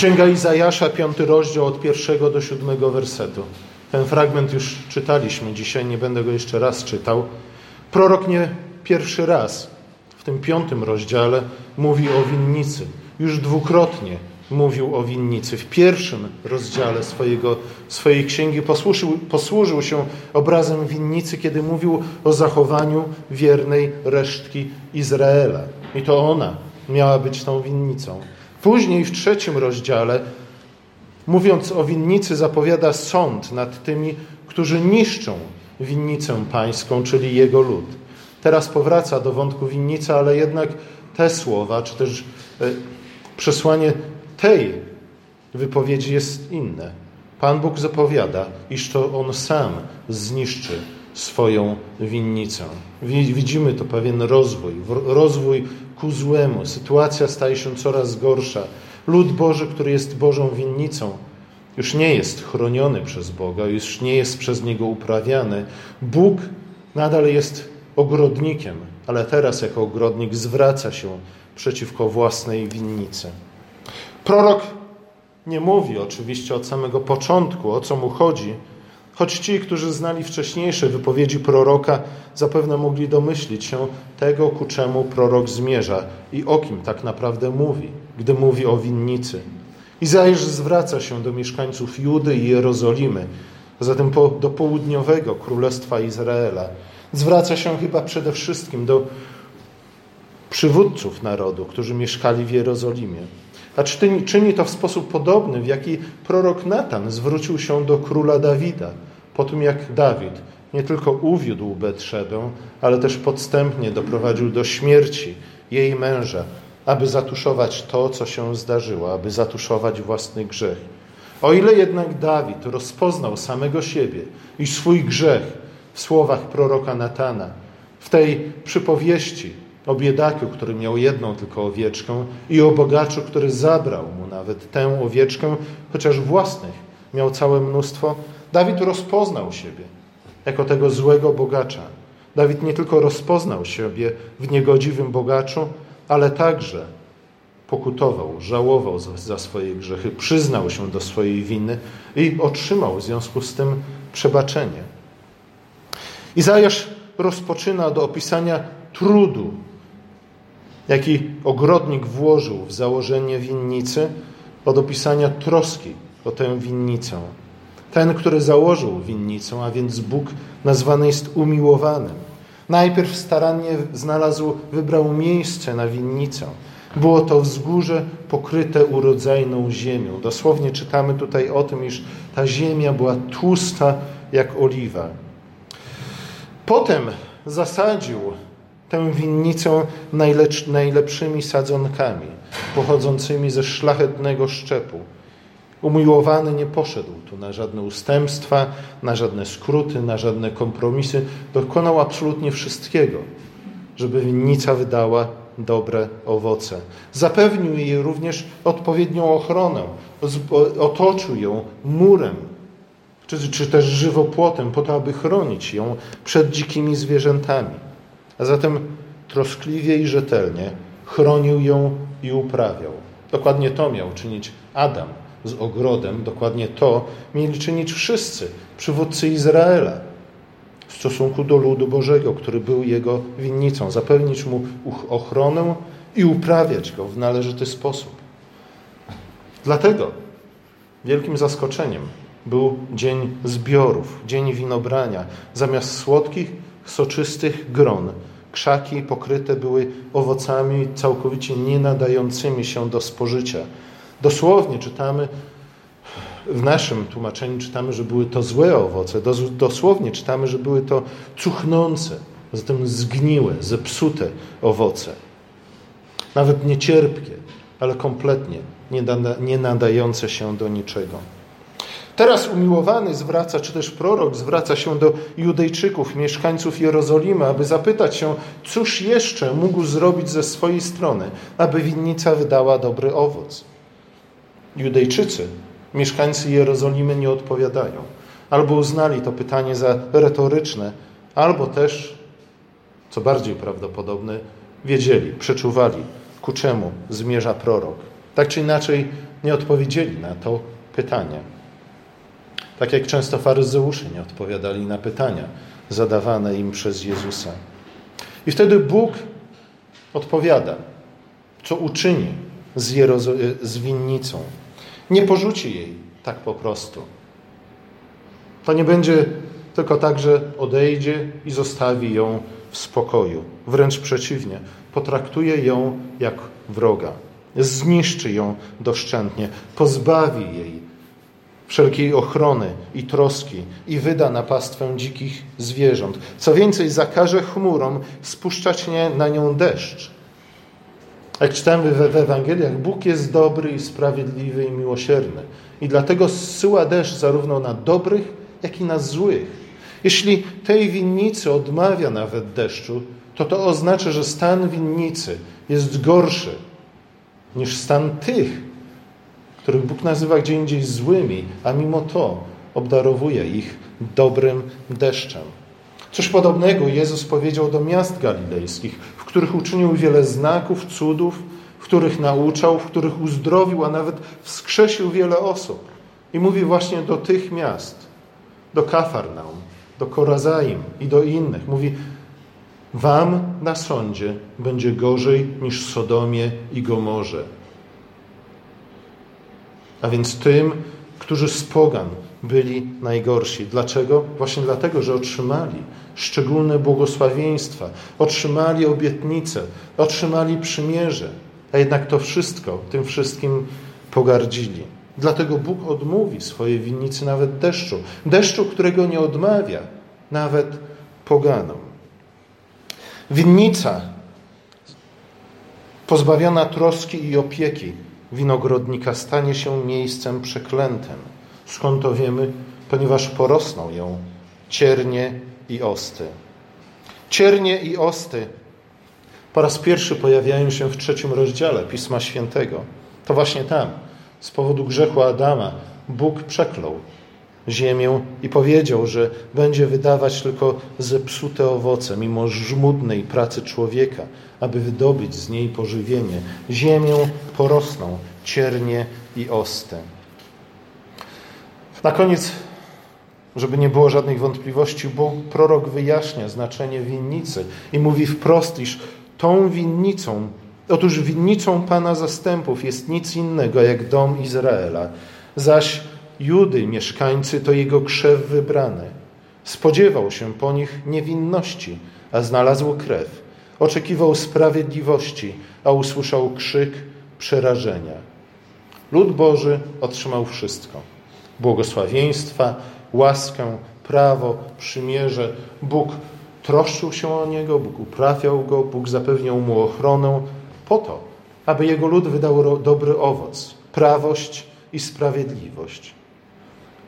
Księga Izajasza, piąty rozdział od pierwszego do siódmego wersetu. Ten fragment już czytaliśmy dzisiaj, nie będę go jeszcze raz czytał. Prorok nie pierwszy raz w tym piątym rozdziale mówi o winnicy. Już dwukrotnie mówił o winnicy. W pierwszym rozdziale swojego, swojej księgi posłużył, posłużył się obrazem winnicy, kiedy mówił o zachowaniu wiernej resztki Izraela. I to ona miała być tą winnicą. Później w trzecim rozdziale, mówiąc o winnicy, zapowiada sąd nad tymi, którzy niszczą winnicę pańską, czyli jego lud. Teraz powraca do wątku winnicy, ale jednak te słowa, czy też e, przesłanie tej wypowiedzi jest inne. Pan Bóg zapowiada, iż to On sam zniszczy swoją winnicę. Widzimy to pewien rozwój, rozwój ku złemu. Sytuacja staje się coraz gorsza. Lud Boży, który jest Bożą winnicą, już nie jest chroniony przez Boga, już nie jest przez Niego uprawiany. Bóg nadal jest ogrodnikiem, ale teraz jako ogrodnik zwraca się przeciwko własnej winnicy. Prorok nie mówi oczywiście od samego początku, o co mu chodzi, choć ci, którzy znali wcześniejsze wypowiedzi proroka, zapewne mogli domyślić się tego, ku czemu prorok zmierza i o kim tak naprawdę mówi, gdy mówi o winnicy. Izajasz zwraca się do mieszkańców Judy i Jerozolimy, a zatem do południowego królestwa Izraela. Zwraca się chyba przede wszystkim do przywódców narodu, którzy mieszkali w Jerozolimie. A czyni to w sposób podobny, w jaki prorok Natan zwrócił się do króla Dawida, po tym jak Dawid nie tylko uwiódł Betrzebę, ale też podstępnie doprowadził do śmierci jej męża, aby zatuszować to, co się zdarzyło, aby zatuszować własny grzech. O ile jednak Dawid rozpoznał samego siebie i swój grzech w słowach proroka Natana, w tej przypowieści o biedaku, który miał jedną tylko owieczkę i o bogaczu, który zabrał mu nawet tę owieczkę, chociaż własnych miał całe mnóstwo, Dawid rozpoznał siebie jako tego złego bogacza. Dawid nie tylko rozpoznał siebie w niegodziwym bogaczu, ale także pokutował, żałował za, za, swoje grzechy, przyznał się do swojej winy i otrzymał w związku z tym przebaczenie. Izajasz rozpoczyna od opisania trudu, jaki ogrodnik włożył w założenie winnicy, od opisania troski o tę winnicę. Ten, który założył winnicę, a więc Bóg nazwany jest umiłowanym. Najpierw starannie znalazł, wybrał miejsce na winnicę. Było to wzgórze pokryte urodzajną ziemią. Dosłownie czytamy tutaj o tym, iż ta ziemia była tłusta jak oliwa. Potem zasadził tę winnicę najlepszymi sadzonkami, pochodzącymi ze szlachetnego szczepu. Umiłowany nie poszedł tu na żadne ustępstwa, na żadne skróty, na żadne kompromisy. Dokonał absolutnie wszystkiego, żeby winnica wydała dobre owoce. Zapewnił jej również odpowiednią ochronę, otoczył ją murem, czy, czy też żywopłotem, po to, aby chronić ją przed dzikimi zwierzętami. A zatem troskliwie i rzetelnie chronił ją i uprawiał. Dokładnie to miał czynić Adam z ogrodem, dokładnie to mieli czynić wszyscy przywódcy Izraela w stosunku do ludu Bożego, który był jego winnicą, zapewnić mu ochronę i uprawiać go w należyty sposób. Dlatego wielkim zaskoczeniem był dzień zbiorów, dzień winobrania. Zamiast słodkich, soczystych gron, krzaki pokryte były owocami całkowicie nie nadającymi się do spożycia. Dosłownie czytamy, w naszym tłumaczeniu czytamy, że były to złe owoce. Dosłownie czytamy, że były to cuchnące, zatem zgniłe, zepsute owoce. Nawet nie cierpkie, ale kompletnie nie nadające się do niczego. Teraz umiłowany zwraca, czy też prorok zwraca się do Judejczyków, mieszkańców Jerozolimy, aby zapytać się, cóż jeszcze mógł zrobić ze swojej strony, aby winnica wydała dobry owoc. Judejczycy, mieszkańcy Jerozolimy nie odpowiadają. Albo uznali to pytanie za retoryczne, albo też, co bardziej prawdopodobne, wiedzieli, przeczuwali, ku czemu zmierza prorok. Tak czy inaczej nie odpowiedzieli na to pytanie. Tak jak często faryzeusze nie odpowiadali na pytania zadawane im przez Jezusa. I wtedy Bóg odpowiada, co uczyni z, Jerozo- z winnicą. Nie porzuci jej tak po prostu. To nie będzie tylko tak, że odejdzie i zostawi ją w spokoju. Wręcz przeciwnie, potraktuje ją jak wroga. Zniszczy ją doszczętnie, pozbawi jej wszelkiej ochrony i troski i wyda na pastwę dzikich zwierząt. Co więcej, zakaże chmurom spuszczać na nią deszcz. Jak czytamy w Ewangeliach, Bóg jest dobry i sprawiedliwy i miłosierny. I dlatego zsyła deszcz zarówno na dobrych, jak i na złych. Jeśli tej winnicy odmawia nawet deszczu, to to oznacza, że stan winnicy jest gorszy niż stan tych, których Bóg nazywa gdzie indziej złymi, a mimo to obdarowuje ich dobrym deszczem. Coś podobnego Jezus powiedział do miast galilejskich, których uczynił wiele znaków, cudów, w których nauczał, w których uzdrowił, a nawet wskrzesił wiele osób. I mówi właśnie do tych miast, do Kafarnaum, do Korazaim i do innych. Mówi, wam na sądzie będzie gorzej niż Sodomie i Gomorze. A więc tym, którzy z pogan byli najgorsi. Dlaczego? Właśnie dlatego, że otrzymali szczególne błogosławieństwa, otrzymali obietnice, otrzymali przymierze, a jednak to wszystko, tym wszystkim pogardzili. Dlatego Bóg odmówi swojej winnicy nawet deszczu. Deszczu, którego nie odmawia nawet poganom. Winnica pozbawiona troski i opieki winogrodnika stanie się miejscem przeklętym. Skąd to wiemy? Ponieważ porosną ją ciernie i osty. Ciernie i osty po raz pierwszy pojawiają się w trzecim rozdziale Pisma Świętego. To właśnie tam, z powodu grzechu Adama, Bóg przeklął ziemię i powiedział, że będzie wydawać tylko zepsute owoce, mimo żmudnej pracy człowieka, aby wydobyć z niej pożywienie. Ziemię porosną ciernie i osty. Na koniec, żeby nie było żadnych wątpliwości, Bóg, prorok wyjaśnia znaczenie winnicy i mówi wprost, iż tą winnicą, otóż winnicą Pana zastępów jest nic innego jak dom Izraela, zaś Judy, mieszkańcy, to jego krzew wybrany. Spodziewał się po nich niewinności, a znalazł krew. Oczekiwał sprawiedliwości, a usłyszał krzyk przerażenia. Lud Boży otrzymał wszystko: błogosławieństwa, łaskę, prawo, przymierze. Bóg troszczył się o niego, Bóg uprawiał go, Bóg zapewniał mu ochronę po to, aby jego lud wydał dobry owoc, prawość i sprawiedliwość.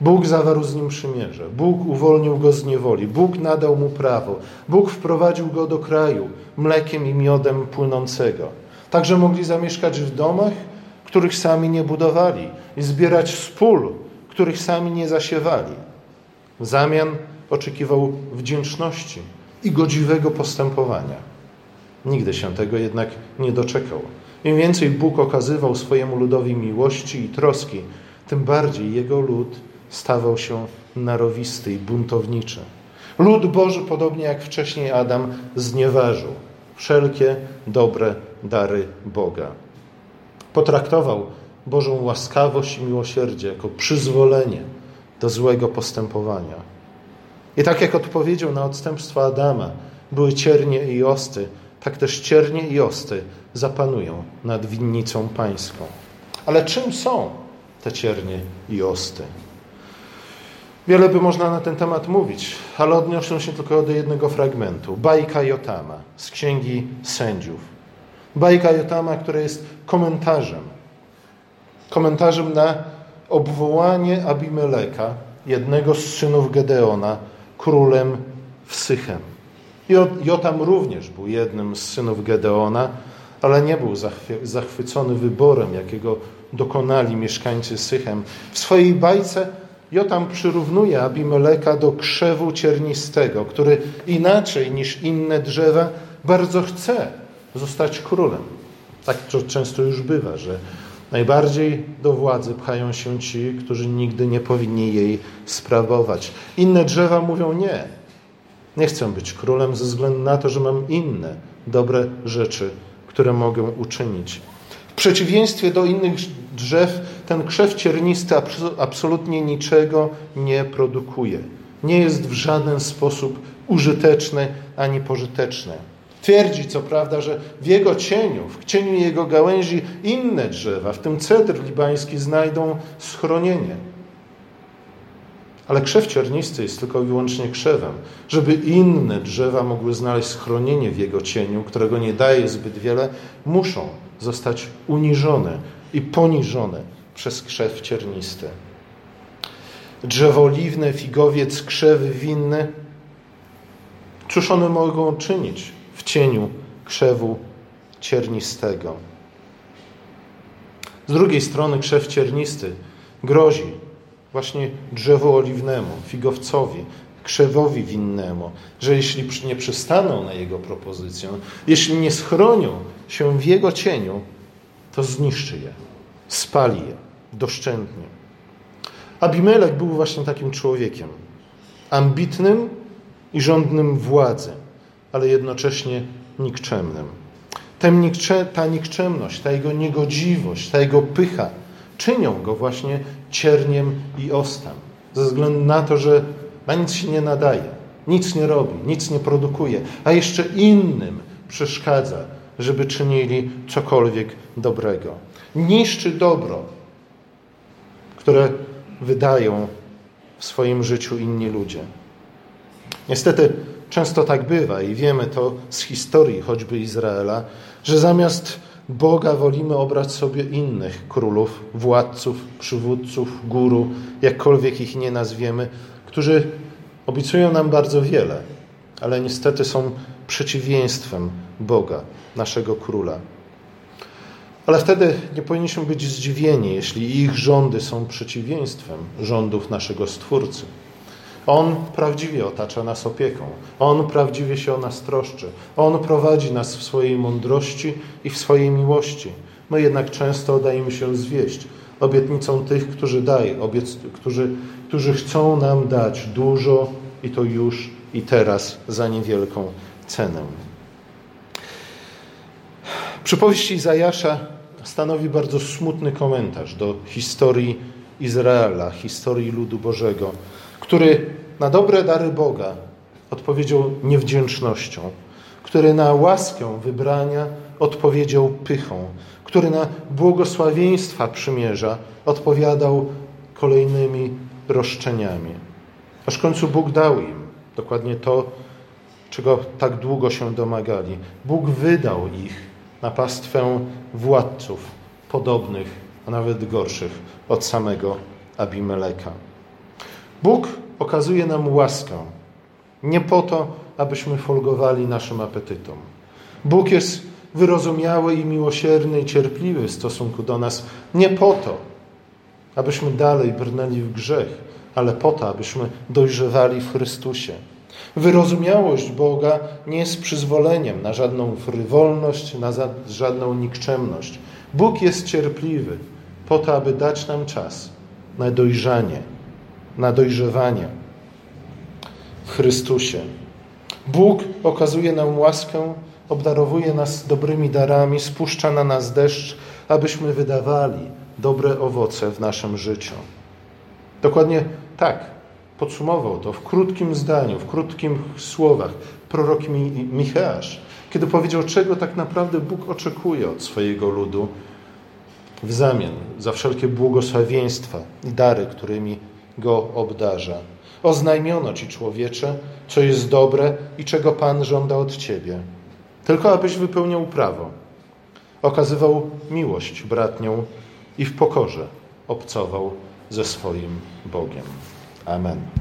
Bóg zawarł z nim przymierze. Bóg uwolnił go z niewoli. Bóg nadał mu prawo. Bóg wprowadził go do kraju mlekiem i miodem płynącego. Także mogli zamieszkać w domach, których sami nie budowali i zbierać z których sami nie zasiewali. W zamian oczekiwał wdzięczności i godziwego postępowania. Nigdy się tego jednak nie doczekał. Im więcej Bóg okazywał swojemu ludowi miłości i troski, tym bardziej jego lud stawał się narowisty i buntowniczy. Lud Boży, podobnie jak wcześniej Adam, znieważył wszelkie dobre dary Boga. Potraktował Bożą łaskawość i miłosierdzie jako przyzwolenie do złego postępowania. I tak jak odpowiedział na odstępstwo Adama, były ciernie i osty, tak też ciernie i osty zapanują nad winnicą pańską. Ale czym są te ciernie i osty? Wiele by można na ten temat mówić, ale odniosę się tylko do jednego fragmentu. Bajka Jotama z Księgi Sędziów. Bajka Jotama, która jest komentarzem. Komentarzem na obwołanie Abimeleka, jednego z synów Gedeona, królem w Sychem. Jotam również był jednym z synów Gedeona, ale nie był zachwycony wyborem, jakiego dokonali mieszkańcy Sychem. W swojej bajce Jotam przyrównuje Abimeleka do krzewu ciernistego, który inaczej niż inne drzewa bardzo chce zostać królem. Tak to często już bywa, że Najbardziej do władzy pchają się ci, którzy nigdy nie powinni jej sprawować. Inne drzewa mówią nie. Nie chcę być królem ze względu na to, że mam inne dobre rzeczy, które mogę uczynić. W przeciwieństwie do innych drzew, ten krzew ciernisty absolutnie niczego nie produkuje. Nie jest w żaden sposób użyteczny ani pożyteczny. Twierdzi co prawda, że w jego cieniu, w cieniu jego gałęzi inne drzewa, w tym cedr libański, znajdą schronienie. Ale krzew ciernisty jest tylko i wyłącznie krzewem. Żeby inne drzewa mogły znaleźć schronienie w jego cieniu, którego nie daje zbyt wiele, muszą zostać uniżone i poniżone przez krzew ciernisty. Drzewo oliwne, figowiec, krzewy winne, cóż one mogą czynić w cieniu krzewu ciernistego? Z drugiej strony krzew ciernisty grozi właśnie drzewu oliwnemu, figowcowi, krzewowi winnemu, że jeśli nie przystaną na jego propozycję, jeśli nie schronią się w jego cieniu, to zniszczy je, spali je doszczętnie. Abimelek był właśnie takim człowiekiem, ambitnym i żądnym władzy, ale jednocześnie nikczemnym. Ta nikczemność, ta jego niegodziwość, ta jego pycha czynią go właśnie cierniem i ostem, ze względu na to, że na nic się nie nadaje, nic nie robi, nic nie produkuje, a jeszcze innym przeszkadza, żeby czynili cokolwiek dobrego. Niszczy dobro, które wydają w swoim życiu inni ludzie. Niestety często tak bywa i wiemy to z historii choćby Izraela, że zamiast Boga wolimy obrać sobie innych królów, władców, przywódców, guru, jakkolwiek ich nie nazwiemy, którzy obiecują nam bardzo wiele, ale niestety są przeciwieństwem Boga, naszego króla. Ale wtedy nie powinniśmy być zdziwieni, jeśli ich rządy są przeciwieństwem rządów naszego Stwórcy. On prawdziwie otacza nas opieką. On prawdziwie się o nas troszczy. On prowadzi nas w swojej mądrości i w swojej miłości. My jednak często dajemy się zwieść obietnicą tych, którzy dają, obiec, którzy, którzy chcą nam dać dużo i to już i teraz za niewielką cenę. Przypowieść Izajasza stanowi bardzo smutny komentarz do historii Izraela, historii ludu Bożego który na dobre dary Boga odpowiedział niewdzięcznością, który na łaskę wybrania odpowiedział pychą, który na błogosławieństwa przymierza odpowiadał kolejnymi roszczeniami. Aż w końcu Bóg dał im dokładnie to, czego tak długo się domagali. Bóg wydał ich na pastwę władców podobnych, a nawet gorszych od samego Abimeleka. Bóg okazuje nam łaskę nie po to, abyśmy folgowali naszym apetytom. Bóg jest wyrozumiały i miłosierny i cierpliwy w stosunku do nas nie po to, abyśmy dalej brnęli w grzech, ale po to, abyśmy dojrzewali w Chrystusie. Wyrozumiałość Boga nie jest przyzwoleniem na żadną frywolność, na żadną nikczemność. Bóg jest cierpliwy po to, aby dać nam czas na dojrzanie, na dojrzewanie w Chrystusie. Bóg okazuje nam łaskę, obdarowuje nas dobrymi darami, spuszcza na nas deszcz, abyśmy wydawali dobre owoce w naszym życiu. Dokładnie tak podsumował to w krótkim zdaniu, w krótkich słowach prorok Micheasz, kiedy powiedział, czego tak naprawdę Bóg oczekuje od swojego ludu w zamian za wszelkie błogosławieństwa i dary, którymi go obdarza. Oznajmiono ci, człowiecze, co jest dobre i czego Pan żąda od ciebie. Tylko abyś wypełniał prawo, okazywał miłość bratnią i w pokorze obcował ze swoim Bogiem. Amen.